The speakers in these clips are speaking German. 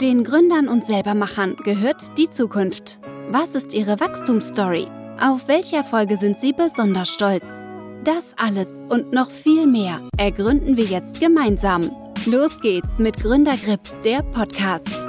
Den Gründern und Selbermachern gehört die Zukunft. Was ist ihre Wachstumsstory? Auf welche Erfolge sind sie besonders stolz? Das alles und noch viel mehr ergründen wir jetzt gemeinsam. Los geht's mit Gründergrips, der Podcast.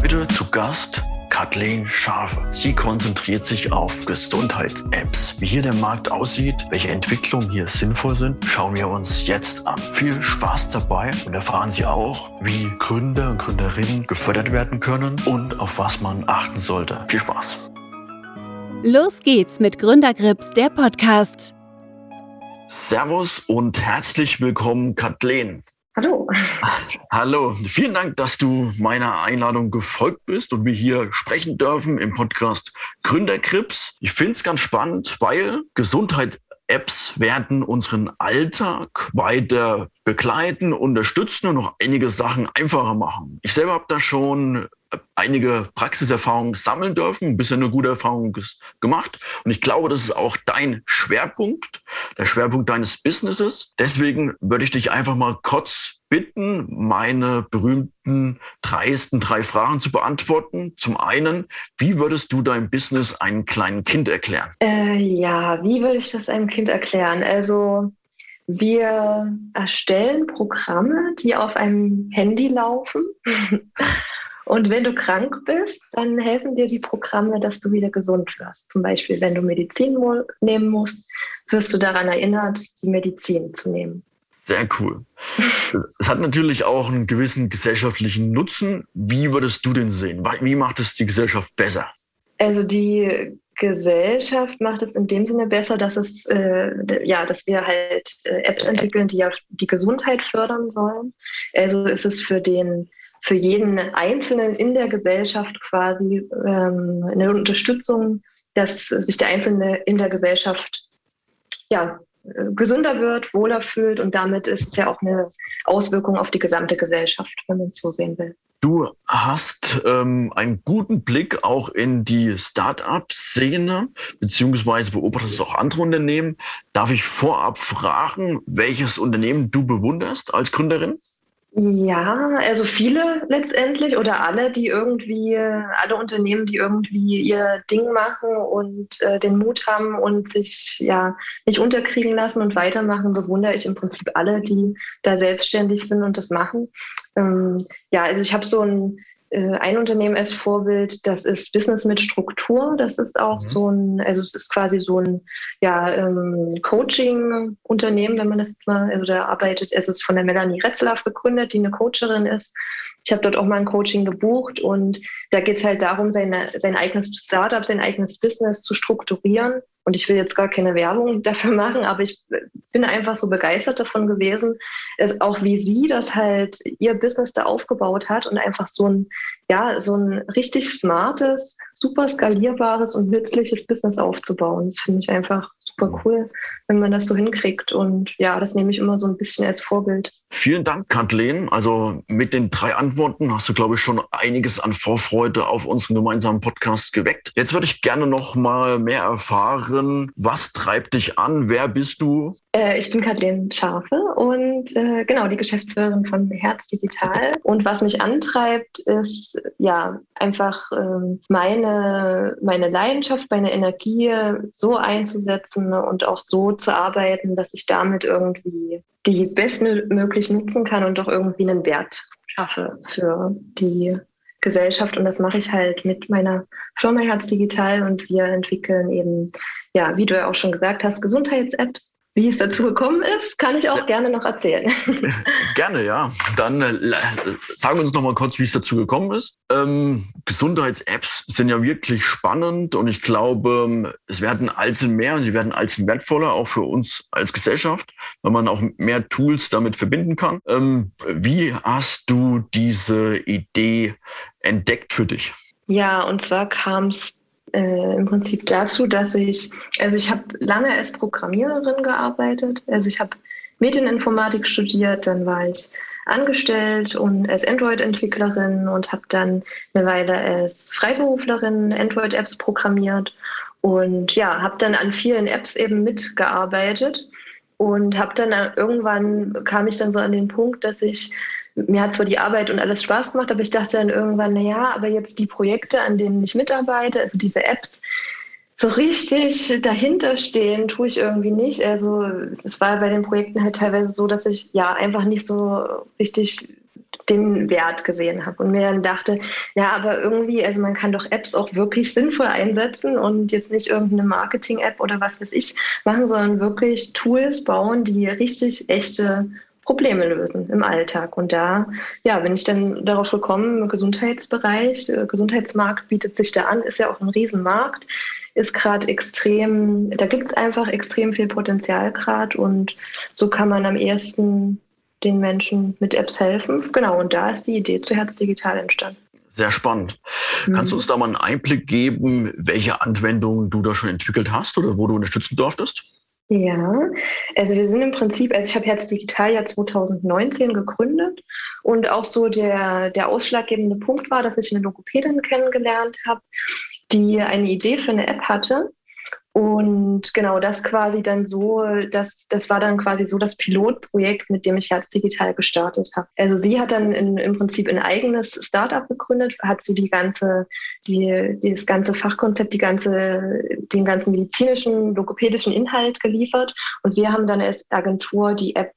Heute zu Gast Kathleen Schafe. Sie konzentriert sich auf Gesundheits-Apps. Wie hier der Markt aussieht, welche Entwicklungen hier sinnvoll sind, schauen wir uns jetzt an. Viel Spaß dabei und erfahren Sie auch, wie Gründer und Gründerinnen gefördert werden können und auf was man achten sollte. Viel Spaß. Los geht's mit Gründergrips, der Podcast. Servus und herzlich willkommen, Kathleen. Hallo. Hallo, vielen Dank, dass du meiner Einladung gefolgt bist und wir hier sprechen dürfen im Podcast Gründerkrips. Ich finde es ganz spannend, weil Gesundheit Apps werden unseren Alltag weiter begleiten, unterstützen und noch einige Sachen einfacher machen. Ich selber habe da schon einige Praxiserfahrungen sammeln dürfen, bisher eine gute Erfahrung gemacht. Und ich glaube, das ist auch dein Schwerpunkt, der Schwerpunkt deines Businesses. Deswegen würde ich dich einfach mal kurz bitten, meine berühmten, dreisten drei Fragen zu beantworten. Zum einen, wie würdest du dein Business einem kleinen Kind erklären? Äh, ja, wie würde ich das einem Kind erklären? Also wir erstellen Programme, die auf einem Handy laufen. Und wenn du krank bist, dann helfen dir die Programme, dass du wieder gesund wirst. Zum Beispiel, wenn du Medizin nehmen musst, wirst du daran erinnert, die Medizin zu nehmen. Sehr cool. Es hat natürlich auch einen gewissen gesellschaftlichen Nutzen. Wie würdest du den sehen? Wie macht es die Gesellschaft besser? Also die Gesellschaft macht es in dem Sinne besser, dass es äh, ja, dass wir halt äh, Apps entwickeln, die ja die Gesundheit fördern sollen. Also ist es für den für jeden Einzelnen in der Gesellschaft quasi ähm, eine Unterstützung, dass sich der Einzelne in der Gesellschaft ja, gesünder wird, wohler fühlt und damit ist es ja auch eine Auswirkung auf die gesamte Gesellschaft, wenn man es so sehen will. Du hast ähm, einen guten Blick auch in die Start-up-Szene, beziehungsweise beobachtest auch andere Unternehmen. Darf ich vorab fragen, welches Unternehmen du bewunderst als Gründerin? Ja, also viele letztendlich oder alle, die irgendwie, alle Unternehmen, die irgendwie ihr Ding machen und äh, den Mut haben und sich ja nicht unterkriegen lassen und weitermachen, bewundere ich im Prinzip alle, die da selbstständig sind und das machen. Ähm, ja, also ich habe so ein ein Unternehmen als Vorbild, das ist Business mit Struktur. Das ist auch mhm. so ein, also es ist quasi so ein ja, ähm, Coaching-Unternehmen, wenn man das mal, also da arbeitet, es ist von der Melanie Retzlaff gegründet, die eine Coacherin ist. Ich habe dort auch mal ein Coaching gebucht und da geht es halt darum, seine, sein eigenes Startup, sein eigenes Business zu strukturieren und ich will jetzt gar keine Werbung dafür machen, aber ich bin einfach so begeistert davon gewesen, ist auch wie sie das halt ihr Business da aufgebaut hat und einfach so ein, ja, so ein richtig smartes, super skalierbares und nützliches Business aufzubauen. Das finde ich einfach super cool, wenn man das so hinkriegt. Und ja, das nehme ich immer so ein bisschen als Vorbild. Vielen Dank, Kathleen. Also mit den drei Antworten hast du, glaube ich, schon einiges an Vorfreude auf unseren gemeinsamen Podcast geweckt. Jetzt würde ich gerne noch mal mehr erfahren. Was treibt dich an? Wer bist du? Äh, ich bin Kathleen Scharfe und äh, genau die Geschäftsführerin von Herz Digital. Und was mich antreibt, ist ja einfach äh, meine, meine Leidenschaft, meine Energie so einzusetzen und auch so zu arbeiten, dass ich damit irgendwie die bestmöglich nutzen kann und auch irgendwie einen Wert schaffe für die Gesellschaft. Und das mache ich halt mit meiner Firma Herz Digital und wir entwickeln eben, ja, wie du ja auch schon gesagt hast, Gesundheits-Apps wie es dazu gekommen ist, kann ich auch ja. gerne noch erzählen. Gerne, ja. Dann äh, sagen wir uns noch mal kurz, wie es dazu gekommen ist. Ähm, Gesundheits-Apps sind ja wirklich spannend und ich glaube, es werden allzu mehr und sie werden allzu wertvoller, auch für uns als Gesellschaft, weil man auch mehr Tools damit verbinden kann. Ähm, wie hast du diese Idee entdeckt für dich? Ja, und zwar kam es äh, im Prinzip dazu, dass ich, also ich habe lange als Programmiererin gearbeitet. Also ich habe Medieninformatik studiert, dann war ich angestellt und als Android-Entwicklerin und habe dann eine Weile als Freiberuflerin Android-Apps programmiert und ja, habe dann an vielen Apps eben mitgearbeitet und habe dann irgendwann kam ich dann so an den Punkt, dass ich mir hat zwar die Arbeit und alles Spaß gemacht, aber ich dachte dann irgendwann, na ja, aber jetzt die Projekte, an denen ich mitarbeite, also diese Apps, so richtig dahinter stehen tue ich irgendwie nicht. Also es war bei den Projekten halt teilweise so, dass ich ja einfach nicht so richtig den Wert gesehen habe und mir dann dachte, ja, aber irgendwie, also man kann doch Apps auch wirklich sinnvoll einsetzen und jetzt nicht irgendeine Marketing-App oder was weiß ich machen, sondern wirklich Tools bauen, die richtig echte Probleme lösen im Alltag. Und da ja, bin ich dann darauf gekommen, im Gesundheitsbereich, äh, Gesundheitsmarkt bietet sich da an, ist ja auch ein Riesenmarkt, ist gerade extrem, da gibt es einfach extrem viel Potenzial gerade und so kann man am ehesten den Menschen mit Apps helfen. Genau, und da ist die Idee zu Herz Digital entstanden. Sehr spannend. Mhm. Kannst du uns da mal einen Einblick geben, welche Anwendungen du da schon entwickelt hast oder wo du unterstützen durftest? Ja, also wir sind im Prinzip, also ich habe Herz Digital ja 2019 gegründet und auch so der, der ausschlaggebende Punkt war, dass ich eine Logopädin kennengelernt habe, die eine Idee für eine App hatte und genau das quasi dann so, das, das war dann quasi so das Pilotprojekt, mit dem ich Herz Digital gestartet habe. Also sie hat dann in, im Prinzip ein eigenes Startup gegründet, hat so die ganze, die, das ganze Fachkonzept, die ganze, den ganzen medizinischen, logopädischen Inhalt geliefert. Und wir haben dann als Agentur die App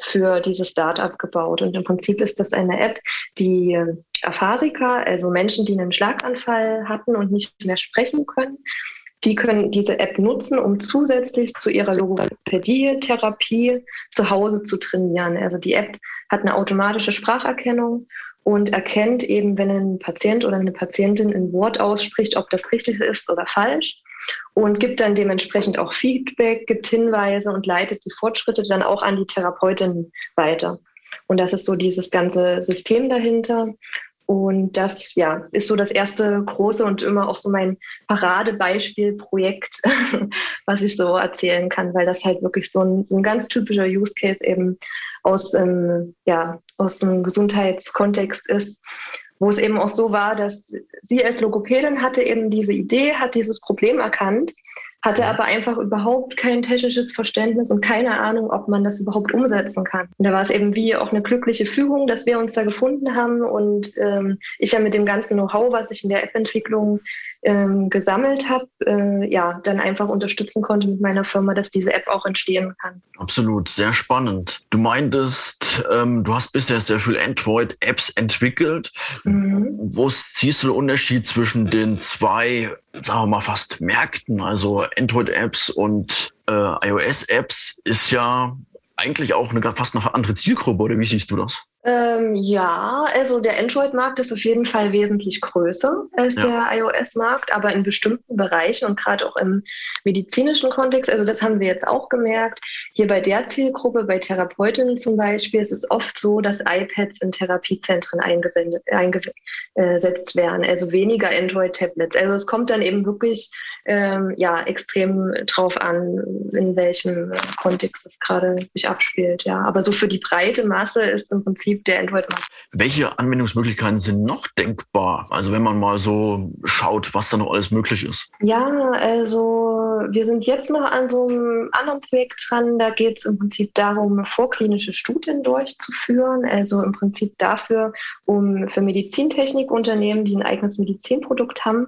für dieses Startup gebaut. Und im Prinzip ist das eine App, die Aphasiker, also Menschen, die einen Schlaganfall hatten und nicht mehr sprechen können, die können diese App nutzen, um zusätzlich zu ihrer Logopädie-Therapie zu Hause zu trainieren. Also die App hat eine automatische Spracherkennung und erkennt eben, wenn ein Patient oder eine Patientin ein Wort ausspricht, ob das richtig ist oder falsch und gibt dann dementsprechend auch Feedback, gibt Hinweise und leitet die Fortschritte dann auch an die Therapeutin weiter. Und das ist so dieses ganze System dahinter. Und das ja, ist so das erste große und immer auch so mein Paradebeispielprojekt, was ich so erzählen kann, weil das halt wirklich so ein, so ein ganz typischer Use Case eben aus, ähm, ja, aus dem Gesundheitskontext ist, wo es eben auch so war, dass sie als Logopädin hatte eben diese Idee, hat dieses Problem erkannt hatte aber einfach überhaupt kein technisches Verständnis und keine Ahnung, ob man das überhaupt umsetzen kann. Und da war es eben wie auch eine glückliche Fügung, dass wir uns da gefunden haben und ähm, ich ja mit dem ganzen Know-how, was ich in der App-Entwicklung ähm, gesammelt habe, äh, ja, dann einfach unterstützen konnte mit meiner Firma, dass diese App auch entstehen kann. Absolut, sehr spannend. Du meintest, ähm, du hast bisher sehr viel Android-Apps entwickelt. Mhm. Wo siehst du den Unterschied zwischen den zwei, sagen wir mal, fast Märkten, also Android-Apps und äh, iOS-Apps, ist ja eigentlich auch eine fast noch andere Zielgruppe, oder wie siehst du das? Ähm, ja, also der Android-Markt ist auf jeden Fall wesentlich größer als ja. der iOS-Markt, aber in bestimmten Bereichen und gerade auch im medizinischen Kontext, also das haben wir jetzt auch gemerkt, hier bei der Zielgruppe, bei Therapeutinnen zum Beispiel, ist es oft so, dass iPads in Therapiezentren eingesetzt werden, also weniger Android-Tablets. Also es kommt dann eben wirklich ähm, ja, extrem drauf an, in welchem Kontext es gerade sich abspielt. Ja, aber so für die breite Masse ist im Prinzip Prinzip der Android-Markt. Welche Anwendungsmöglichkeiten sind noch denkbar? Also wenn man mal so schaut, was da noch alles möglich ist. Ja, also wir sind jetzt noch an so einem anderen Projekt dran. Da geht es im Prinzip darum, vorklinische Studien durchzuführen. Also im Prinzip dafür, um für Medizintechnikunternehmen, die ein eigenes Medizinprodukt haben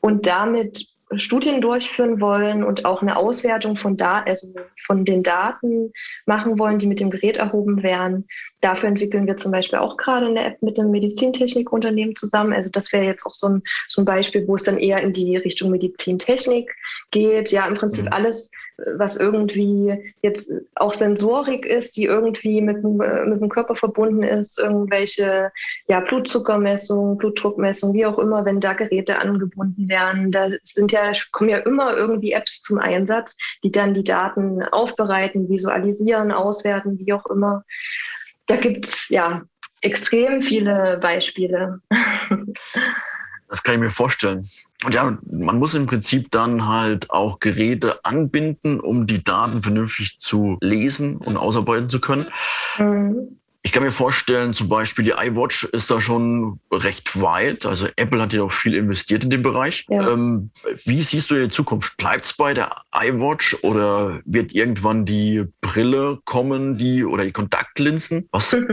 und damit Studien durchführen wollen und auch eine Auswertung von, da also von den Daten machen wollen, die mit dem Gerät erhoben werden. Dafür entwickeln wir zum Beispiel auch gerade eine App mit einem Medizintechnikunternehmen zusammen. Also das wäre jetzt auch so ein, so ein Beispiel, wo es dann eher in die Richtung Medizintechnik geht. Ja, im Prinzip mhm. alles, was irgendwie jetzt auch Sensorik ist, die irgendwie mit, mit dem Körper verbunden ist, irgendwelche ja, Blutzuckermessungen, Blutdruckmessungen, wie auch immer, wenn da Geräte angebunden werden. Da sind ja, kommen ja immer irgendwie Apps zum Einsatz, die dann die Daten aufbereiten, visualisieren, auswerten, wie auch immer. Da gibt es ja extrem viele Beispiele. Das kann ich mir vorstellen. Und ja, man muss im Prinzip dann halt auch Geräte anbinden, um die Daten vernünftig zu lesen und ausarbeiten zu können. Mhm. Ich kann mir vorstellen, zum Beispiel die iWatch ist da schon recht weit. Also Apple hat ja auch viel investiert in den Bereich. Ja. Ähm, wie siehst du in Zukunft? Bleibt es bei der iWatch oder wird irgendwann die Brille kommen, die oder die Kontaktlinsen? Was, äh,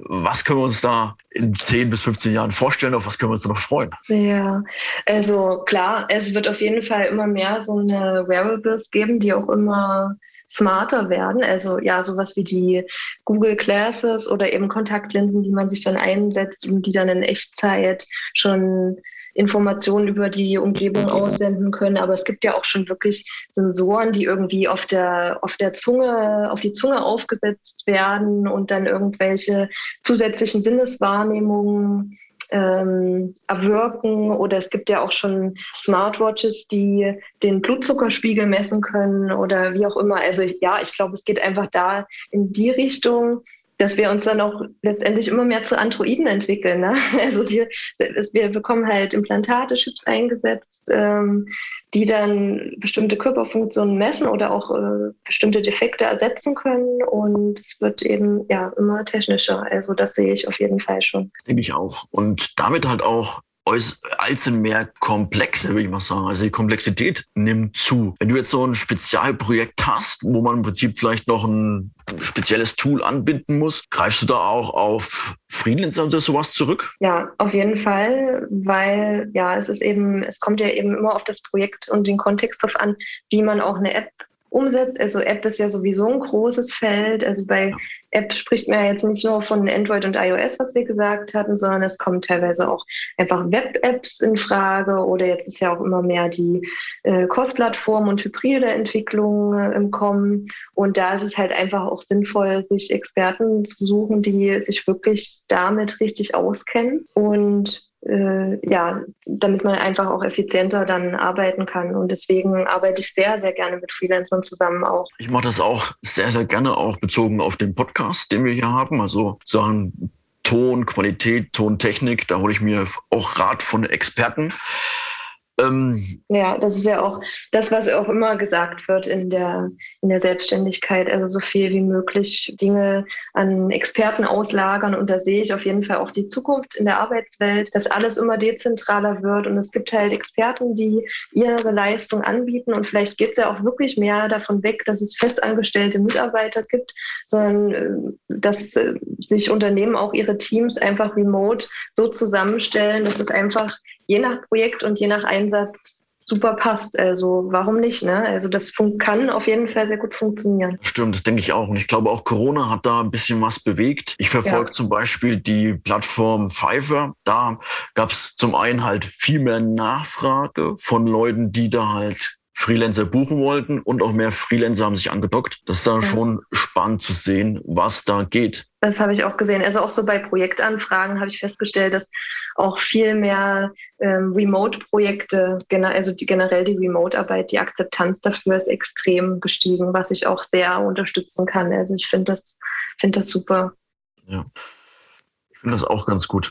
was können wir uns da in 10 bis 15 Jahren vorstellen? Auf was können wir uns da noch freuen? Ja, also klar, es wird auf jeden Fall immer mehr so eine Wearables geben, die auch immer smarter werden. Also ja, sowas wie die Google Glasses oder eben Kontaktlinsen, die man sich dann einsetzt und die dann in Echtzeit schon Informationen über die Umgebung aussenden können. Aber es gibt ja auch schon wirklich Sensoren, die irgendwie auf der, auf der Zunge, auf die Zunge aufgesetzt werden und dann irgendwelche zusätzlichen Sinneswahrnehmungen ähm, erwirken oder es gibt ja auch schon Smartwatches, die den Blutzuckerspiegel messen können oder wie auch immer. Also ja, ich glaube, es geht einfach da in die Richtung, dass wir uns dann auch letztendlich immer mehr zu Androiden entwickeln. Ne? Also wir, wir bekommen halt Implantate, Chips eingesetzt, ähm, die dann bestimmte Körperfunktionen messen oder auch äh, bestimmte Defekte ersetzen können. Und es wird eben ja immer technischer. Also das sehe ich auf jeden Fall schon. Denke ich auch. Und damit halt auch als mehr komplexe, würde ich mal sagen. Also die Komplexität nimmt zu. Wenn du jetzt so ein Spezialprojekt hast, wo man im Prinzip vielleicht noch ein spezielles Tool anbinden muss, greifst du da auch auf Freelancer und sowas zurück? Ja, auf jeden Fall, weil ja, es ist eben, es kommt ja eben immer auf das Projekt und den Kontext drauf an, wie man auch eine App umsetzt. Also App ist ja sowieso ein großes Feld. Also bei App spricht man ja jetzt nicht nur von Android und iOS, was wir gesagt hatten, sondern es kommen teilweise auch einfach Web-Apps in Frage oder jetzt ist ja auch immer mehr die äh, Cross-Plattform und hybride Entwicklung äh, im Kommen. Und da ist es halt einfach auch sinnvoll, sich Experten zu suchen, die sich wirklich damit richtig auskennen und äh, ja, damit man einfach auch effizienter dann arbeiten kann. Und deswegen arbeite ich sehr, sehr gerne mit Freelancern zusammen auch. Ich mache das auch sehr, sehr gerne, auch bezogen auf den Podcast, den wir hier haben. Also sagen Ton, Qualität, Tontechnik, da hole ich mir auch Rat von Experten. Ähm, ja, das ist ja auch das, was auch immer gesagt wird in der, in der Selbstständigkeit. Also so viel wie möglich Dinge an Experten auslagern. Und da sehe ich auf jeden Fall auch die Zukunft in der Arbeitswelt, dass alles immer dezentraler wird. Und es gibt halt Experten, die ihre Leistung anbieten. Und vielleicht geht es ja auch wirklich mehr davon weg, dass es festangestellte Mitarbeiter gibt, sondern äh, dass äh, sich Unternehmen auch ihre Teams einfach remote so zusammenstellen, dass es einfach je nach Projekt und je nach Einsatz super passt. Also warum nicht? Ne? Also das kann auf jeden Fall sehr gut funktionieren. Stimmt, das denke ich auch. Und ich glaube auch Corona hat da ein bisschen was bewegt. Ich verfolge ja. zum Beispiel die Plattform Fiverr. Da gab es zum einen halt viel mehr Nachfrage von Leuten, die da halt Freelancer buchen wollten und auch mehr Freelancer haben sich angedockt. Das ist da ja. schon spannend zu sehen, was da geht. Das habe ich auch gesehen. Also auch so bei Projektanfragen habe ich festgestellt, dass auch viel mehr ähm, Remote-Projekte, also die, generell die Remote-Arbeit, die Akzeptanz dafür ist extrem gestiegen, was ich auch sehr unterstützen kann. Also ich finde das, finde das super. Ja. Ich finde das auch ganz gut.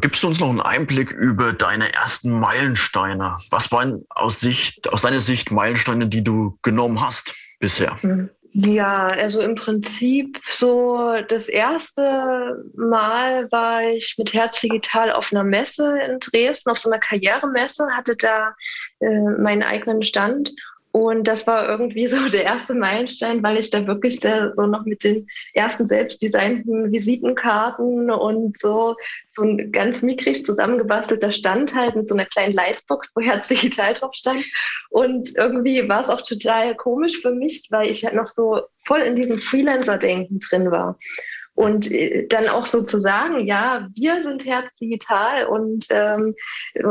Gibst du uns noch einen Einblick über deine ersten Meilensteine? Was waren aus, Sicht, aus deiner Sicht Meilensteine, die du genommen hast bisher? Hm. Ja, also im Prinzip so das erste Mal war ich mit Herz Digital auf einer Messe in Dresden, auf so einer Karrieremesse, hatte da äh, meinen eigenen Stand und das war irgendwie so der erste Meilenstein, weil ich da wirklich da so noch mit den ersten selbstdesignten Visitenkarten und so, so ein ganz mickrig zusammengebastelter Stand halt mit so einer kleinen Lightbox, wo Herz digital drauf stand. Und irgendwie war es auch total komisch für mich, weil ich halt noch so voll in diesem Freelancer-Denken drin war. Und äh, dann auch so zu sagen, ja, wir sind Herz Digital und ähm,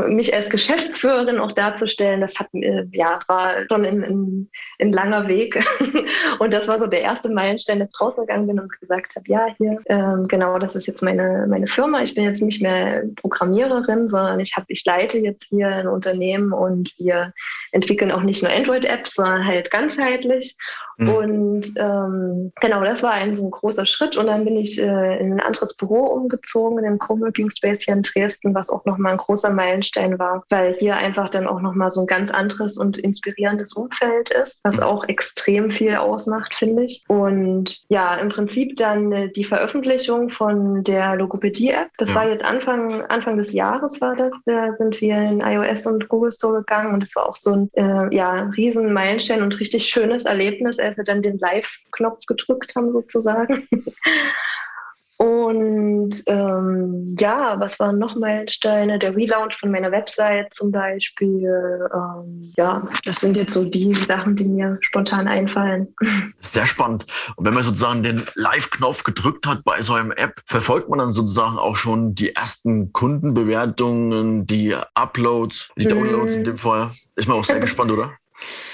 mich als Geschäftsführerin auch darzustellen, das hat äh, ja war schon ein, ein, langer Weg. und das war so der erste Meilenstein, dass ich draußen gegangen bin und gesagt habe, ja, hier, ähm, genau, das ist jetzt meine, meine Firma. Ich bin jetzt nicht mehr Programmiererin, sondern ich habe, ich leite jetzt hier ein Unternehmen und wir entwickeln auch nicht nur Android-Apps, sondern halt ganzheitlich. Mhm. Und ähm, genau, das war ein so ein großer Schritt. Und dann bin ich äh, in ein anderes Büro umgezogen, in den Coworking Space hier in Dresden, was auch nochmal ein großer Meilenstein war, weil hier einfach dann auch nochmal so ein ganz anderes und inspirierendes Umfeld ist, was mhm. auch extrem viel ausmacht, finde ich. Und ja, im Prinzip dann äh, die Veröffentlichung von der Logopädie-App. Das ja. war jetzt Anfang, Anfang des Jahres war das. Da sind wir in iOS und Google Store gegangen und es war auch so ein äh, ja, riesen Meilenstein und richtig schönes Erlebnis, als wir dann den Live-Knopf gedrückt haben sozusagen. Und ähm, ja, was waren noch Meilensteine? Der Relaunch von meiner Website zum Beispiel. Ähm, ja, das sind jetzt so die Sachen, die mir spontan einfallen. Sehr spannend. Und wenn man sozusagen den Live-Knopf gedrückt hat bei so einer App, verfolgt man dann sozusagen auch schon die ersten Kundenbewertungen, die Uploads, die Downloads in mhm. dem Fall. Ist man auch sehr gespannt, oder?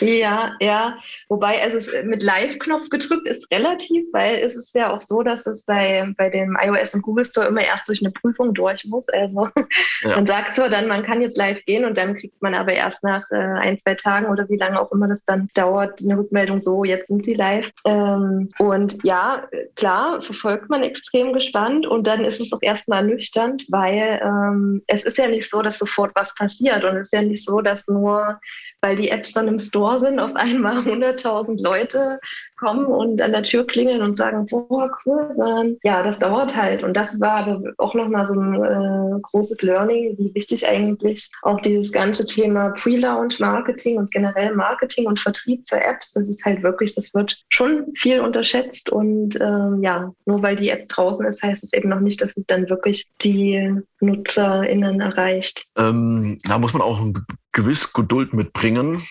Ja, ja. Wobei, also es mit Live-Knopf gedrückt ist relativ, weil es ist ja auch so, dass es bei, bei dem iOS und Google Store immer erst durch eine Prüfung durch muss. Also ja. man sagt zwar dann, man kann jetzt live gehen und dann kriegt man aber erst nach äh, ein, zwei Tagen oder wie lange auch immer das dann dauert, eine Rückmeldung so, jetzt sind sie live. Ähm, und ja, klar, verfolgt man extrem gespannt und dann ist es auch erstmal ernüchternd, weil ähm, es ist ja nicht so, dass sofort was passiert und es ist ja nicht so, dass nur weil die Apps dann im Store sind, auf einmal 100.000 Leute kommen und an der Tür klingeln und sagen, boah, cool, sondern ja, das dauert halt. Und das war aber auch nochmal so ein äh, großes Learning, wie wichtig eigentlich auch dieses ganze Thema Pre-Launch-Marketing und generell Marketing und Vertrieb für Apps, das ist halt wirklich, das wird schon viel unterschätzt und ähm, ja, nur weil die App draußen ist, heißt es eben noch nicht, dass es dann wirklich die NutzerInnen erreicht. Ähm, da muss man auch ein gewiss Geduld mitbringen.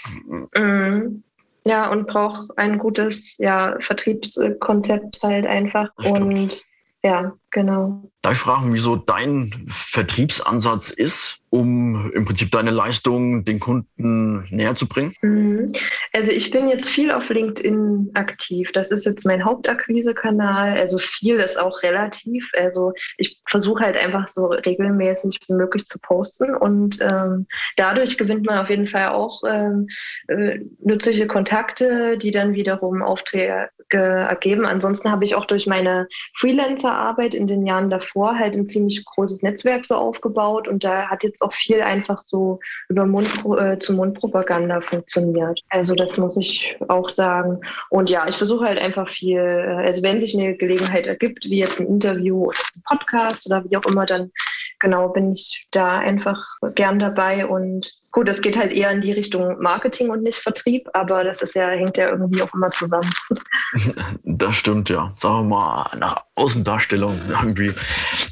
Mhm. Ja, und braucht ein gutes ja, Vertriebskonzept halt einfach. Und ja, genau. Darf ich fragen, wieso dein Vertriebsansatz ist, um im Prinzip deine Leistung den Kunden näher zu bringen? Mhm. Also ich bin jetzt viel auf LinkedIn aktiv. Das ist jetzt mein Hauptakquise-Kanal. Also viel ist auch relativ. Also ich versuche halt einfach so regelmäßig wie möglich zu posten und ähm, dadurch gewinnt man auf jeden Fall auch ähm, äh, nützliche Kontakte, die dann wiederum Aufträge ergeben. Ansonsten habe ich auch durch meine Freelancer-Arbeit in den Jahren davor halt ein ziemlich großes Netzwerk so aufgebaut und da hat jetzt auch viel einfach so über Mund äh, zu Mundpropaganda funktioniert. Also das muss ich auch sagen. Und ja, ich versuche halt einfach viel, äh, also wenn sich eine Gelegenheit ergibt, wie jetzt ein Interview oder ein Podcast oder wie auch immer, dann genau bin ich da einfach gern dabei und Gut, das geht halt eher in die Richtung Marketing und nicht Vertrieb, aber das ist ja, hängt ja irgendwie auch immer zusammen. Das stimmt, ja. Sagen wir mal, nach Außendarstellung irgendwie.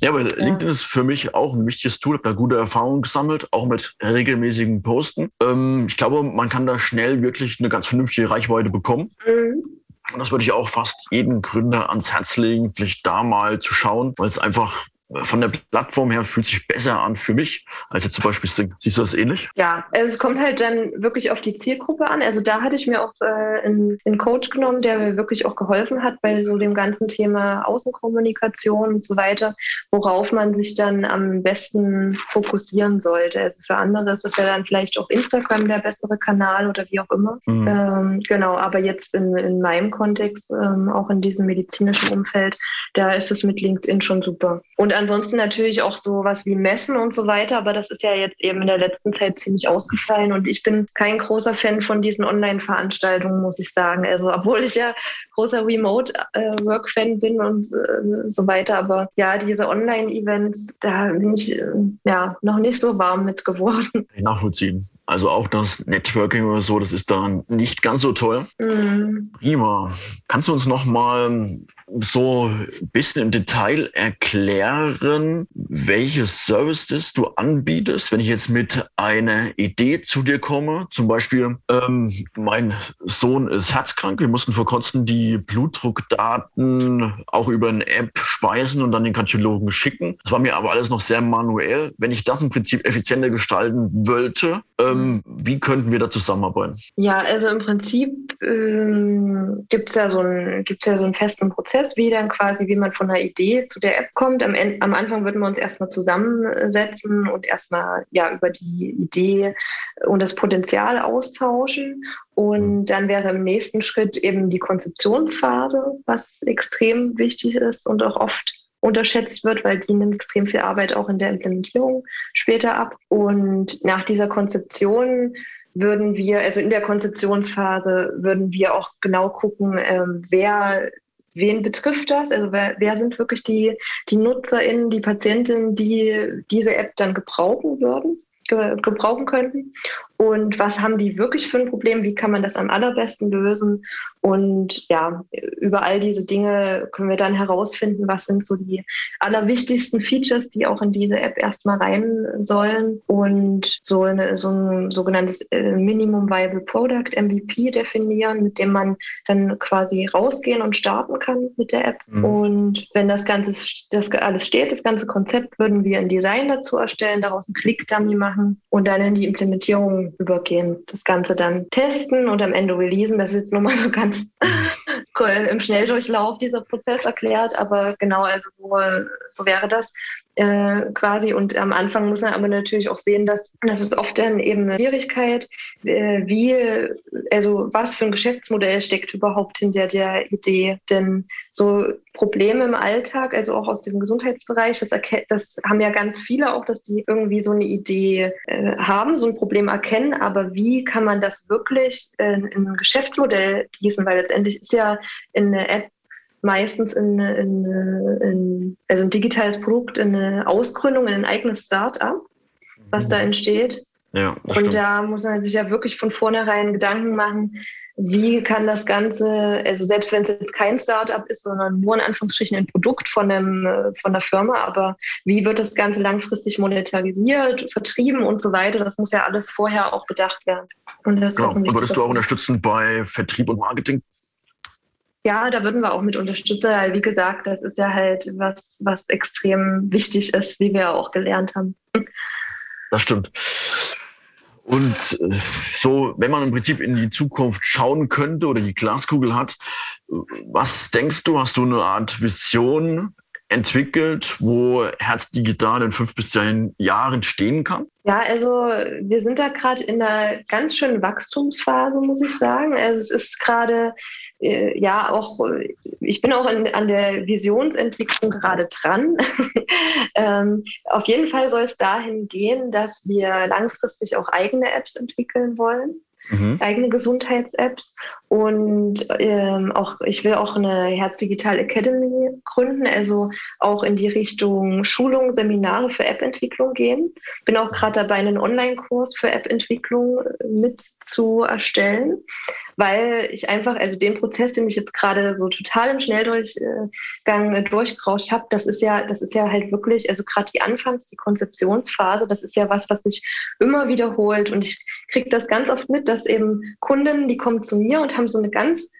Ja, aber ja. LinkedIn ist für mich auch ein wichtiges Tool, habe da gute Erfahrungen gesammelt, auch mit regelmäßigen Posten. Ähm, ich glaube, man kann da schnell wirklich eine ganz vernünftige Reichweite bekommen. Mhm. Und das würde ich auch fast jedem Gründer ans Herz legen, vielleicht da mal zu schauen, weil es einfach von der Plattform her fühlt sich besser an für mich als jetzt zum Beispiel Sing. Siehst du das ähnlich? Ja, also es kommt halt dann wirklich auf die Zielgruppe an. Also da hatte ich mir auch äh, einen, einen Coach genommen, der mir wirklich auch geholfen hat bei so dem ganzen Thema Außenkommunikation und so weiter, worauf man sich dann am besten fokussieren sollte. Also für andere ist es ja dann vielleicht auch Instagram der bessere Kanal oder wie auch immer. Mhm. Ähm, genau, aber jetzt in, in meinem Kontext, ähm, auch in diesem medizinischen Umfeld, da ist es mit LinkedIn schon super. Und ansonsten natürlich auch so was wie Messen und so weiter, aber das ist ja jetzt eben in der letzten Zeit ziemlich ausgefallen und ich bin kein großer Fan von diesen Online-Veranstaltungen, muss ich sagen. Also obwohl ich ja großer Remote-Work-Fan bin und äh, so weiter, aber ja, diese Online-Events, da bin ich äh, ja noch nicht so warm mit geworden. Nachvollziehen. Also auch das Networking oder so, das ist dann nicht ganz so toll. Mhm. Prima. Kannst du uns noch mal so ein bisschen im Detail erklären, welche Services du anbietest, wenn ich jetzt mit einer Idee zu dir komme? Zum Beispiel, ähm, mein Sohn ist herzkrank. Wir mussten vor kurzem die Blutdruckdaten auch über eine App speisen und dann den Kardiologen schicken. Das war mir aber alles noch sehr manuell. Wenn ich das im Prinzip effizienter gestalten wollte, ähm, wie könnten wir da zusammenarbeiten? Ja, also im Prinzip ähm, gibt es ja, so ja so einen festen Prozess, wie dann quasi, wie man von einer Idee zu der App kommt. Am, am Anfang würden wir uns erstmal zusammensetzen und erstmal ja über die Idee und das Potenzial austauschen. Und mhm. dann wäre im nächsten Schritt eben die Konzeptionsphase, was extrem wichtig ist und auch oft unterschätzt wird, weil die nimmt extrem viel Arbeit auch in der Implementierung später ab. Und nach dieser Konzeption würden wir, also in der Konzeptionsphase, würden wir auch genau gucken, ähm, wer wen betrifft das? Also wer, wer, sind wirklich die, die NutzerInnen, die Patientinnen, die diese App dann gebrauchen würden? gebrauchen könnten und was haben die wirklich für ein Problem, wie kann man das am allerbesten lösen und ja, über all diese Dinge können wir dann herausfinden, was sind so die allerwichtigsten Features, die auch in diese App erstmal rein sollen und so, eine, so ein sogenanntes äh, Minimum Viable Product, MVP, definieren, mit dem man dann quasi rausgehen und starten kann mit der App. Mhm. Und wenn das Ganze das alles steht, das ganze Konzept, würden wir ein Design dazu erstellen, daraus einen Click-Dummy machen und dann in die Implementierung übergehen, das Ganze dann testen und am Ende releasen. Das ist jetzt nur mal so ganz im Schnelldurchlauf dieser Prozess erklärt, aber genau, also so, so wäre das äh, quasi. Und am Anfang muss man aber natürlich auch sehen, dass das ist oft dann eben eine Schwierigkeit, äh, wie, also was für ein Geschäftsmodell steckt überhaupt hinter der Idee. Denn so Probleme im Alltag, also auch aus dem Gesundheitsbereich, das, das haben ja ganz viele auch, dass die irgendwie so eine Idee äh, haben, so ein Problem erkennen, aber wie kann man das wirklich in, in ein Geschäftsmodell gießen, weil letztendlich ist ja in eine App meistens in, in, in, also ein digitales Produkt, in eine Ausgründung, in ein eigenes Start-up, was da mhm. entsteht. Ja, und stimmt. da muss man sich ja wirklich von vornherein Gedanken machen, wie kann das Ganze, also selbst wenn es jetzt kein Startup ist, sondern nur in Anführungsstrichen ein Produkt von, einem, von der Firma, aber wie wird das Ganze langfristig monetarisiert, vertrieben und so weiter, das muss ja alles vorher auch bedacht werden. Und das ja, und würdest du auch unterstützen bei Vertrieb und Marketing? Ja, da würden wir auch mit unterstützen, weil wie gesagt, das ist ja halt was, was extrem wichtig ist, wie wir auch gelernt haben. Das stimmt. Und äh, so, wenn man im Prinzip in die Zukunft schauen könnte oder die Glaskugel hat, was denkst du, hast du eine Art Vision entwickelt, wo Herz Digital in fünf bis zehn Jahren stehen kann? Ja, also wir sind da gerade in einer ganz schönen Wachstumsphase, muss ich sagen. Also es ist gerade äh, ja auch, äh, ich bin auch in, an der Visionsentwicklung gerade dran. ähm, auf jeden Fall soll es dahin gehen, dass wir langfristig auch eigene Apps entwickeln wollen. Mhm. eigene Gesundheits-Apps und ähm, auch ich will auch eine Herz Digital Academy gründen, also auch in die Richtung Schulung, Seminare für App-Entwicklung gehen. Bin auch gerade dabei, einen Online-Kurs für App-Entwicklung mit zu erstellen weil ich einfach, also den Prozess, den ich jetzt gerade so total im Schnelldurchgang äh, durchgerauscht habe, das ist ja, das ist ja halt wirklich, also gerade die Anfangs-, die Konzeptionsphase, das ist ja was, was sich immer wiederholt. Und ich kriege das ganz oft mit, dass eben Kunden, die kommen zu mir und haben so eine ganz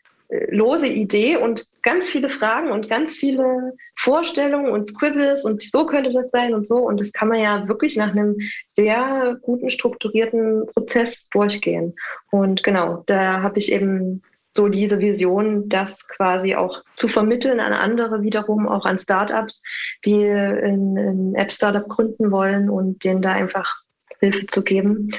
lose Idee und ganz viele Fragen und ganz viele Vorstellungen und Squibbles und so könnte das sein und so. Und das kann man ja wirklich nach einem sehr guten, strukturierten Prozess durchgehen. Und genau, da habe ich eben so diese Vision, das quasi auch zu vermitteln an andere wiederum, auch an Startups, die ein App-Startup gründen wollen und denen da einfach Hilfe zu geben.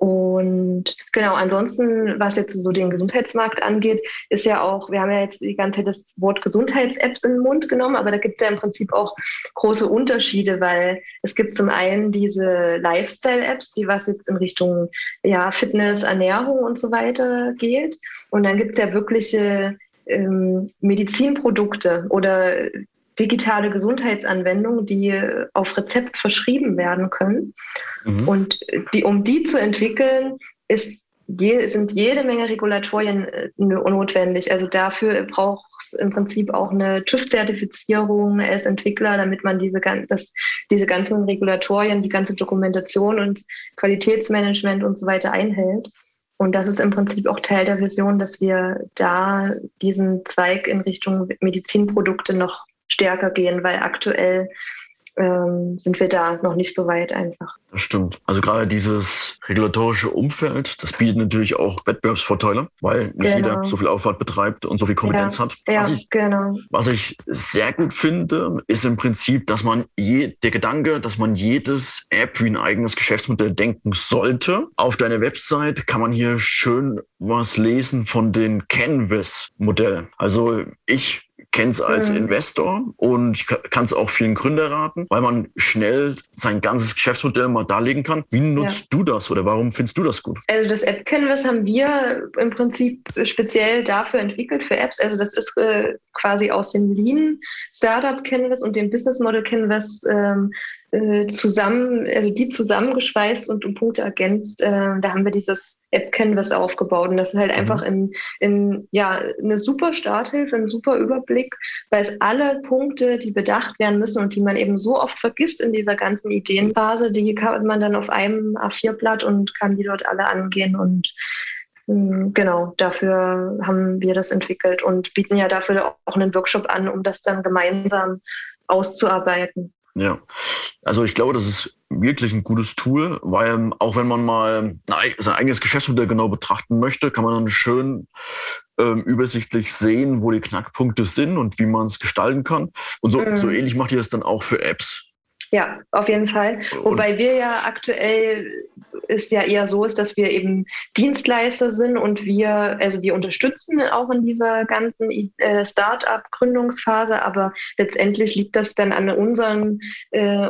Und genau, ansonsten, was jetzt so den Gesundheitsmarkt angeht, ist ja auch, wir haben ja jetzt die ganze Zeit das Wort Gesundheits-Apps in den Mund genommen, aber da gibt es ja im Prinzip auch große Unterschiede, weil es gibt zum einen diese Lifestyle-Apps, die was jetzt in Richtung ja, Fitness, Ernährung und so weiter geht. Und dann gibt es ja wirkliche ähm, Medizinprodukte oder digitale Gesundheitsanwendungen, die auf Rezept verschrieben werden können. Mhm. Und die, um die zu entwickeln, ist je, sind jede Menge Regulatorien äh, notwendig. Also dafür braucht es im Prinzip auch eine TÜV-Zertifizierung als Entwickler, damit man diese, das, diese ganzen Regulatorien, die ganze Dokumentation und Qualitätsmanagement und so weiter einhält. Und das ist im Prinzip auch Teil der Vision, dass wir da diesen Zweig in Richtung Medizinprodukte noch stärker gehen, weil aktuell ähm, sind wir da noch nicht so weit einfach. Das stimmt. Also gerade dieses regulatorische Umfeld, das bietet natürlich auch Wettbewerbsvorteile, weil nicht genau. jeder so viel Aufwand betreibt und so viel Kompetenz ja. hat. Ja, was, ich, genau. was ich sehr gut finde, ist im Prinzip, dass man je, der Gedanke, dass man jedes App wie ein eigenes Geschäftsmodell denken sollte. Auf deiner Website kann man hier schön was lesen von den Canvas-Modellen. Also ich kenne es als mhm. Investor und ich kann es auch vielen Gründer raten, weil man schnell sein ganzes Geschäftsmodell mal darlegen kann. Wie nutzt ja. du das oder warum findest du das gut? Also das App Canvas haben wir im Prinzip speziell dafür entwickelt für Apps. Also das ist äh, quasi aus dem Lean Startup Canvas und dem Business Model Canvas ähm, äh, zusammen, also die zusammengeschweißt und um Punkte ergänzt. Äh, da haben wir dieses App Canvas aufgebaut und das ist halt mhm. einfach in, in ja eine super Starthilfe, ein super Überblick, weil es alle Punkte, die bedacht werden müssen und die man eben so oft vergisst in dieser ganzen Ideenphase, die kann man dann auf einem A4-Blatt und kann die dort alle angehen und hm, Genau, dafür haben wir das entwickelt und bieten ja dafür auch einen Workshop an, um das dann gemeinsam auszuarbeiten. Ja, also ich glaube, das ist wirklich ein gutes Tool, weil auch wenn man mal sein eigenes Geschäftsmodell genau betrachten möchte, kann man dann schön ähm, übersichtlich sehen, wo die Knackpunkte sind und wie man es gestalten kann. Und so, mhm. so ähnlich macht ihr das dann auch für Apps. Ja, auf jeden Fall. Wobei wir ja aktuell ist ja eher so ist, dass wir eben Dienstleister sind und wir, also wir unterstützen auch in dieser ganzen äh, Start-up-Gründungsphase, aber letztendlich liegt das dann an unseren äh,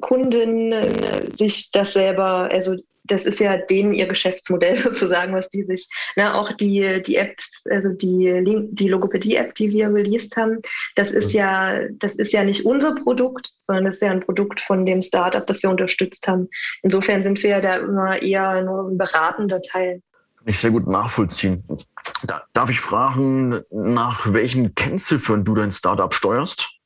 Kunden, äh, sich das selber, also das ist ja denen ihr Geschäftsmodell sozusagen, was die sich, ne, auch die, die Apps, also die, die Logopädie-App, die wir released haben, das ist mhm. ja, das ist ja nicht unser Produkt, sondern das ist ja ein Produkt von dem Startup, das wir unterstützt haben. Insofern sind wir da immer eher nur ein beratender Teil. Kann ich sehr gut nachvollziehen. Da, darf ich fragen, nach welchen Kennziffern du dein Startup steuerst?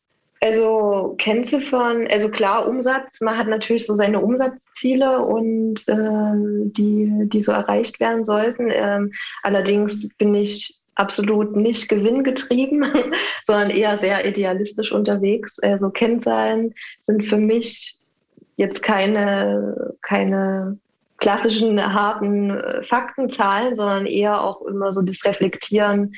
Also Kennziffern, also klar Umsatz, man hat natürlich so seine Umsatzziele und äh, die, die so erreicht werden sollten. Ähm, allerdings bin ich absolut nicht gewinngetrieben, sondern eher sehr idealistisch unterwegs. Also Kennzahlen sind für mich jetzt keine, keine klassischen harten äh, Faktenzahlen, sondern eher auch immer so das Reflektieren,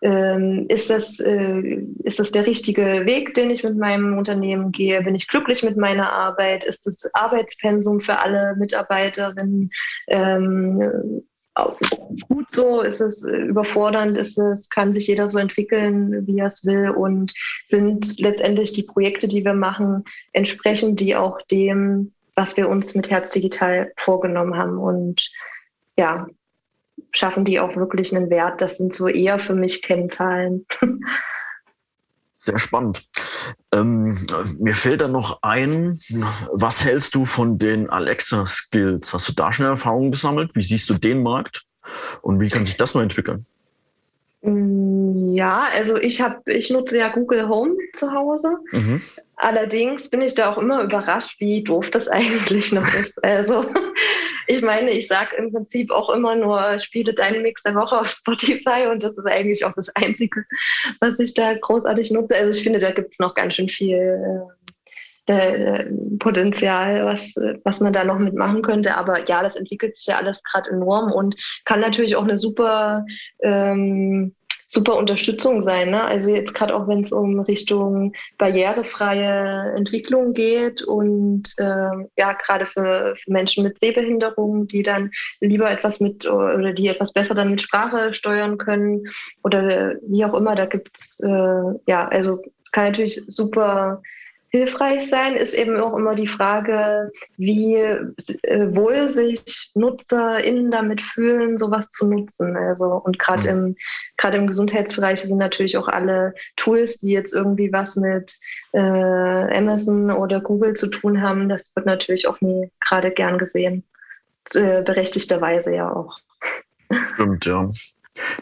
ähm, ist, das, äh, ist das der richtige Weg, den ich mit meinem Unternehmen gehe? Bin ich glücklich mit meiner Arbeit? Ist das Arbeitspensum für alle Mitarbeiterinnen ähm, gut so? Ist es überfordernd? Ist es, kann sich jeder so entwickeln, wie er es will? Und sind letztendlich die Projekte, die wir machen, entsprechend die auch dem, was wir uns mit Herz Digital vorgenommen haben? Und ja, schaffen die auch wirklich einen Wert. Das sind so eher für mich Kennzahlen. Sehr spannend. Ähm, mir fällt da noch ein, was hältst du von den Alexa-Skills? Hast du da schon Erfahrungen gesammelt? Wie siehst du den Markt? Und wie kann sich das noch entwickeln? Mm, ja, also ich habe, ich nutze ja Google Home zu Hause. Mhm. Allerdings bin ich da auch immer überrascht, wie doof das eigentlich noch ist. Also ich meine, ich sage im Prinzip auch immer nur, spiele deinen Mix der Woche auf Spotify und das ist eigentlich auch das Einzige, was ich da großartig nutze. Also ich finde, da gibt es noch ganz schön viel äh, äh, Potenzial, was, was man da noch mitmachen könnte. Aber ja, das entwickelt sich ja alles gerade enorm und kann natürlich auch eine super ähm, super Unterstützung sein. Ne? Also jetzt gerade auch, wenn es um Richtung barrierefreie Entwicklung geht und äh, ja, gerade für, für, Menschen mit Sehbehinderung, die dann lieber etwas mit oder die etwas besser dann mit Sprache steuern können oder wie auch immer, da gibt's äh, ja, also kann natürlich super hilfreich sein, ist eben auch immer die Frage, wie äh, wohl sich NutzerInnen damit fühlen, sowas zu nutzen. Also, und gerade mhm. im, gerade im Gesundheitsbereich sind natürlich auch alle Tools, die jetzt irgendwie was mit äh, Amazon oder Google zu tun haben, das wird natürlich auch nie gerade gern gesehen. Äh, berechtigterweise ja auch. Stimmt, ja.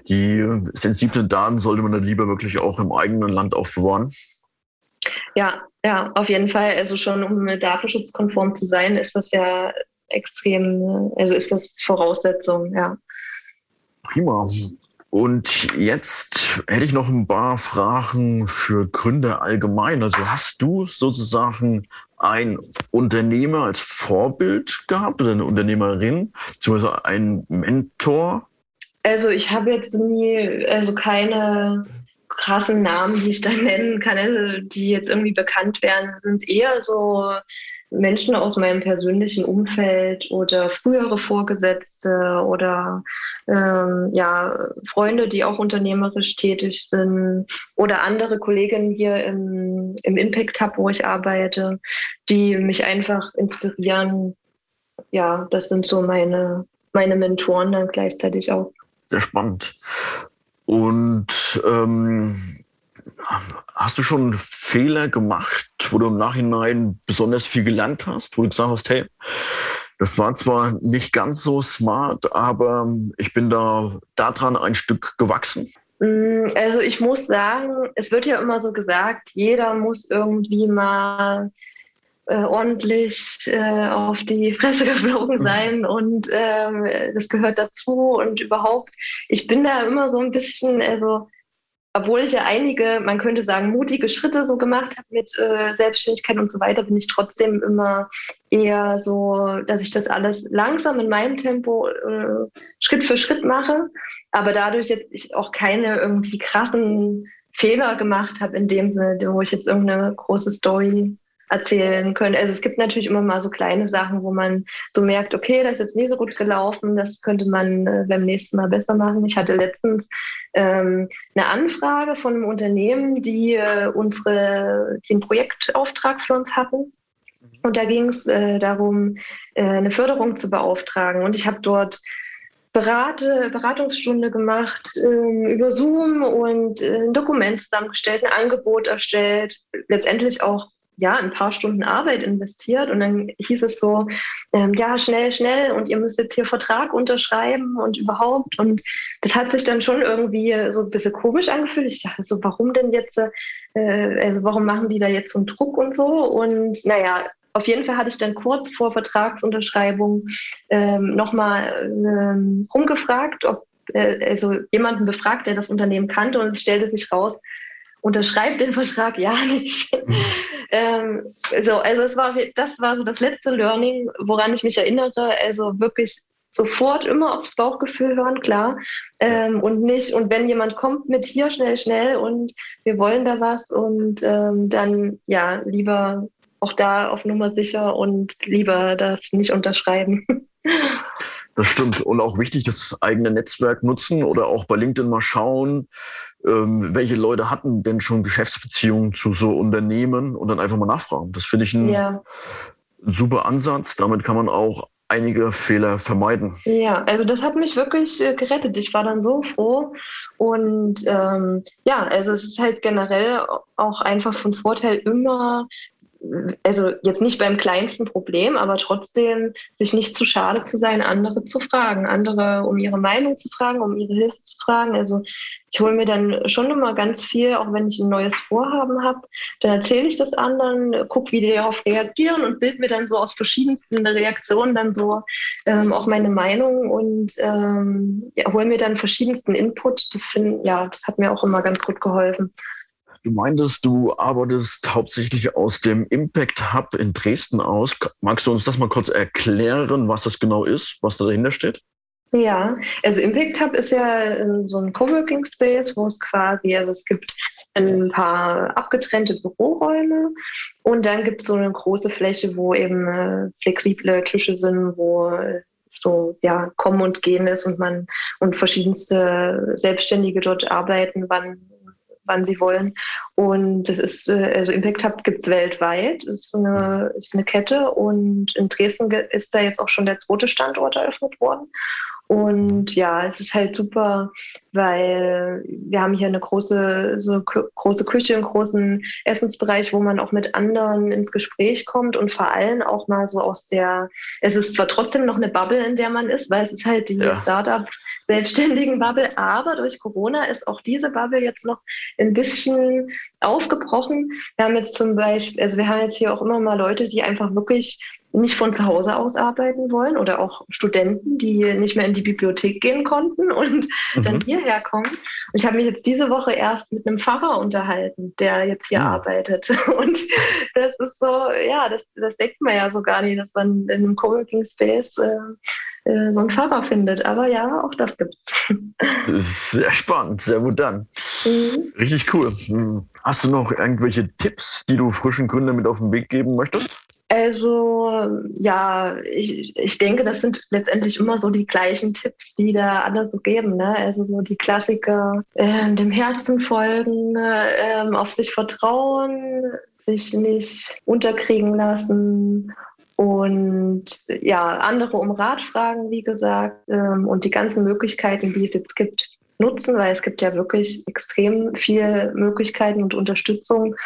Die sensiblen Daten sollte man dann lieber wirklich auch im eigenen Land aufbewahren. Ja, ja, auf jeden Fall. Also schon um datenschutzkonform zu sein, ist das ja extrem, also ist das Voraussetzung, ja. Prima. Und jetzt hätte ich noch ein paar Fragen für Gründer allgemein. Also hast du sozusagen ein Unternehmer als Vorbild gehabt oder eine Unternehmerin, beziehungsweise einen Mentor? Also ich habe jetzt nie, also keine krassen Namen, die ich da nennen kann, also die jetzt irgendwie bekannt werden, sind eher so Menschen aus meinem persönlichen Umfeld oder frühere Vorgesetzte oder ähm, ja, Freunde, die auch unternehmerisch tätig sind oder andere Kolleginnen hier im, im Impact Hub, wo ich arbeite, die mich einfach inspirieren. Ja, das sind so meine, meine Mentoren dann gleichzeitig auch. Sehr spannend. Und ähm, hast du schon Fehler gemacht, wo du im Nachhinein besonders viel gelernt hast, wo du gesagt hast, hey, das war zwar nicht ganz so smart, aber ich bin da daran ein Stück gewachsen? Mm, also ich muss sagen, es wird ja immer so gesagt, jeder muss irgendwie mal äh, ordentlich äh, auf die Fresse geflogen sein und äh, das gehört dazu. Und überhaupt, ich bin da immer so ein bisschen, also obwohl ich ja einige, man könnte sagen, mutige Schritte so gemacht habe mit äh, Selbstständigkeit und so weiter, bin ich trotzdem immer eher so, dass ich das alles langsam in meinem Tempo äh, Schritt für Schritt mache, aber dadurch jetzt ich auch keine irgendwie krassen Fehler gemacht habe in dem Sinne, wo ich jetzt irgendeine große Story erzählen können. Also es gibt natürlich immer mal so kleine Sachen, wo man so merkt, okay, das ist jetzt nie so gut gelaufen, das könnte man äh, beim nächsten Mal besser machen. Ich hatte letztens ähm, eine Anfrage von einem Unternehmen, die äh, unsere, den Projektauftrag für uns hatten. Und da ging es äh, darum, äh, eine Förderung zu beauftragen. Und ich habe dort Berate, Beratungsstunde gemacht ähm, über Zoom und äh, ein Dokument zusammengestellt, ein Angebot erstellt, letztendlich auch ja, ein paar Stunden Arbeit investiert und dann hieß es so, ähm, ja, schnell, schnell und ihr müsst jetzt hier Vertrag unterschreiben und überhaupt und das hat sich dann schon irgendwie so ein bisschen komisch angefühlt. Ich dachte so, warum denn jetzt, äh, also warum machen die da jetzt so einen Druck und so und naja, auf jeden Fall hatte ich dann kurz vor Vertragsunterschreibung ähm, nochmal ähm, rumgefragt, ob äh, also jemanden befragt, der das Unternehmen kannte und es stellte sich raus, unterschreibt den Vertrag ja nicht. Ähm, so, also es war, das war so das letzte Learning, woran ich mich erinnere. Also wirklich sofort immer aufs Bauchgefühl hören, klar. Ähm, und nicht, und wenn jemand kommt mit hier schnell, schnell und wir wollen da was und ähm, dann ja, lieber auch da auf Nummer sicher und lieber das nicht unterschreiben. Das stimmt. Und auch wichtig, das eigene Netzwerk nutzen oder auch bei LinkedIn mal schauen, ähm, welche Leute hatten denn schon Geschäftsbeziehungen zu so Unternehmen und dann einfach mal nachfragen. Das finde ich ein ja. super Ansatz. Damit kann man auch einige Fehler vermeiden. Ja, also das hat mich wirklich äh, gerettet. Ich war dann so froh. Und ähm, ja, also es ist halt generell auch einfach von Vorteil, immer also jetzt nicht beim kleinsten Problem, aber trotzdem sich nicht zu schade zu sein, andere zu fragen, andere um ihre Meinung zu fragen, um ihre Hilfe zu fragen. Also ich hole mir dann schon immer ganz viel, auch wenn ich ein neues Vorhaben habe, dann erzähle ich das anderen, gucke, wie die darauf reagieren und bilde mir dann so aus verschiedensten Reaktionen dann so ähm, auch meine Meinung und ähm, ja, hole mir dann verschiedensten Input. Das finde ja, das hat mir auch immer ganz gut geholfen. Du meintest, du arbeitest hauptsächlich aus dem Impact Hub in Dresden aus. Magst du uns das mal kurz erklären, was das genau ist, was da dahinter steht? Ja, also Impact Hub ist ja ähm, so ein Coworking Space, wo es quasi, also es gibt ein paar abgetrennte Büroräume und dann gibt es so eine große Fläche, wo eben äh, flexible Tische sind, wo äh, so ja kommen und gehen ist und man und verschiedenste Selbstständige dort arbeiten, wann wann sie wollen. Und das ist, äh, also Impact Hub gibt es weltweit, ist eine, ist eine Kette und in Dresden ist da jetzt auch schon der zweite Standort eröffnet worden. Und ja, es ist halt super, weil wir haben hier eine große, so große Küche, einen großen Essensbereich, wo man auch mit anderen ins Gespräch kommt und vor allem auch mal so aus der, es ist zwar trotzdem noch eine Bubble, in der man ist, weil es ist halt die ja. Startup selbstständigen Bubble, aber durch Corona ist auch diese Bubble jetzt noch ein bisschen aufgebrochen. Wir haben jetzt zum Beispiel, also wir haben jetzt hier auch immer mal Leute, die einfach wirklich nicht von zu Hause aus arbeiten wollen oder auch Studenten, die nicht mehr in die Bibliothek gehen konnten und mhm. dann hierher kommen. Und ich habe mich jetzt diese Woche erst mit einem Pfarrer unterhalten, der jetzt hier mhm. arbeitet. Und das ist so, ja, das, das denkt man ja so gar nicht, dass man in einem Coworking Space äh, äh, so einen Pfarrer findet. Aber ja, auch das gibt es. Sehr spannend, sehr gut dann. Mhm. Richtig cool. Hm. Hast du noch irgendwelche Tipps, die du frischen Gründern mit auf den Weg geben möchtest? Also ja, ich, ich denke, das sind letztendlich immer so die gleichen Tipps, die da alle so geben. Ne? Also so die Klassiker, äh, dem Herzen folgen, äh, auf sich vertrauen, sich nicht unterkriegen lassen und ja, andere um Rat fragen, wie gesagt, ähm, und die ganzen Möglichkeiten, die es jetzt gibt, nutzen, weil es gibt ja wirklich extrem viele Möglichkeiten und Unterstützung.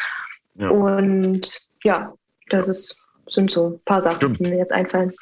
Ja. Und ja, das ist sind so ein paar Sachen, Stimmt. die mir jetzt einfallen.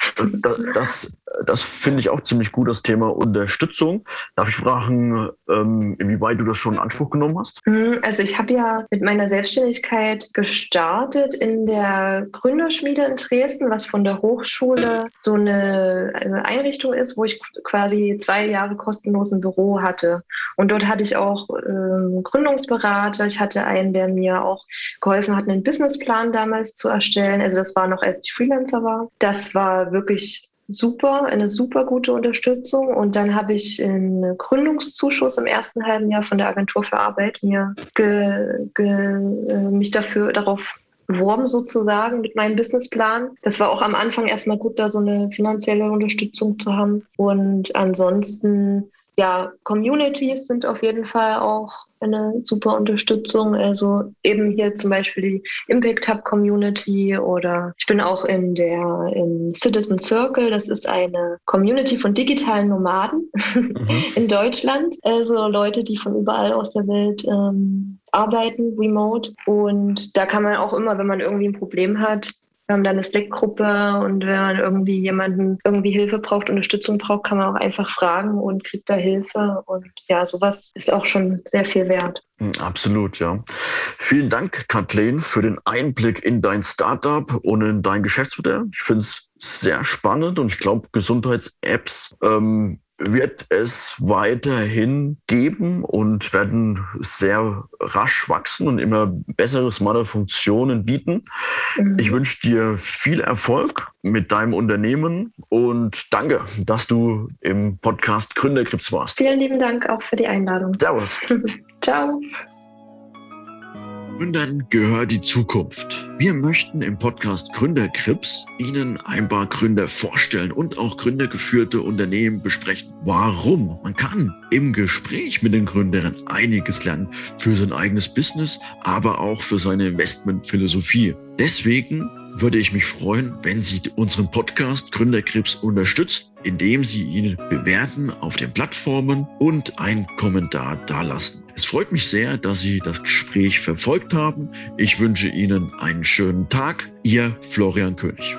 Das, das, das finde ich auch ziemlich gut, das Thema Unterstützung. Darf ich fragen, ähm, inwieweit du das schon in Anspruch genommen hast? Hm, also ich habe ja mit meiner Selbstständigkeit gestartet in der Gründerschmiede in Dresden, was von der Hochschule so eine Einrichtung ist, wo ich quasi zwei Jahre kostenlos ein Büro hatte. Und dort hatte ich auch ähm, Gründungsberater. Ich hatte einen, der mir auch geholfen hat, einen Businessplan damals zu erstellen. Also das war noch, als ich Freelancer war. Das war wirklich super, eine super gute Unterstützung. Und dann habe ich einen Gründungszuschuss im ersten halben Jahr von der Agentur für Arbeit mir ge, ge, äh, mich dafür darauf beworben sozusagen mit meinem Businessplan. Das war auch am Anfang erstmal gut, da so eine finanzielle Unterstützung zu haben. Und ansonsten ja, Communities sind auf jeden Fall auch eine super Unterstützung. Also eben hier zum Beispiel die Impact Hub Community oder ich bin auch in der im Citizen Circle. Das ist eine Community von digitalen Nomaden mhm. in Deutschland. Also Leute, die von überall aus der Welt ähm, arbeiten, remote. Und da kann man auch immer, wenn man irgendwie ein Problem hat, wir haben da eine Slack-Gruppe und wenn man irgendwie jemanden irgendwie Hilfe braucht, Unterstützung braucht, kann man auch einfach fragen und kriegt da Hilfe. Und ja, sowas ist auch schon sehr viel wert. Hm, absolut, ja. Vielen Dank, Kathleen, für den Einblick in dein Startup und in dein Geschäftsmodell. Ich finde es sehr spannend und ich glaube, Gesundheits-Apps ähm, wird es weiterhin geben und werden sehr rasch wachsen und immer bessere, smarte Funktionen bieten. Mhm. Ich wünsche dir viel Erfolg mit deinem Unternehmen und danke, dass du im Podcast Gründerkrips warst. Vielen lieben Dank auch für die Einladung. Servus. Ciao. Gründern gehört die Zukunft. Wir möchten im Podcast Gründerkrips Ihnen ein paar Gründer vorstellen und auch gründergeführte Unternehmen besprechen. Warum? Man kann im Gespräch mit den Gründern einiges lernen für sein eigenes Business, aber auch für seine Investmentphilosophie. Deswegen würde ich mich freuen, wenn Sie unseren Podcast Gründerkrebs unterstützen, indem Sie ihn bewerten auf den Plattformen und einen Kommentar dalassen. Es freut mich sehr, dass Sie das Gespräch verfolgt haben. Ich wünsche Ihnen einen schönen Tag. Ihr Florian König.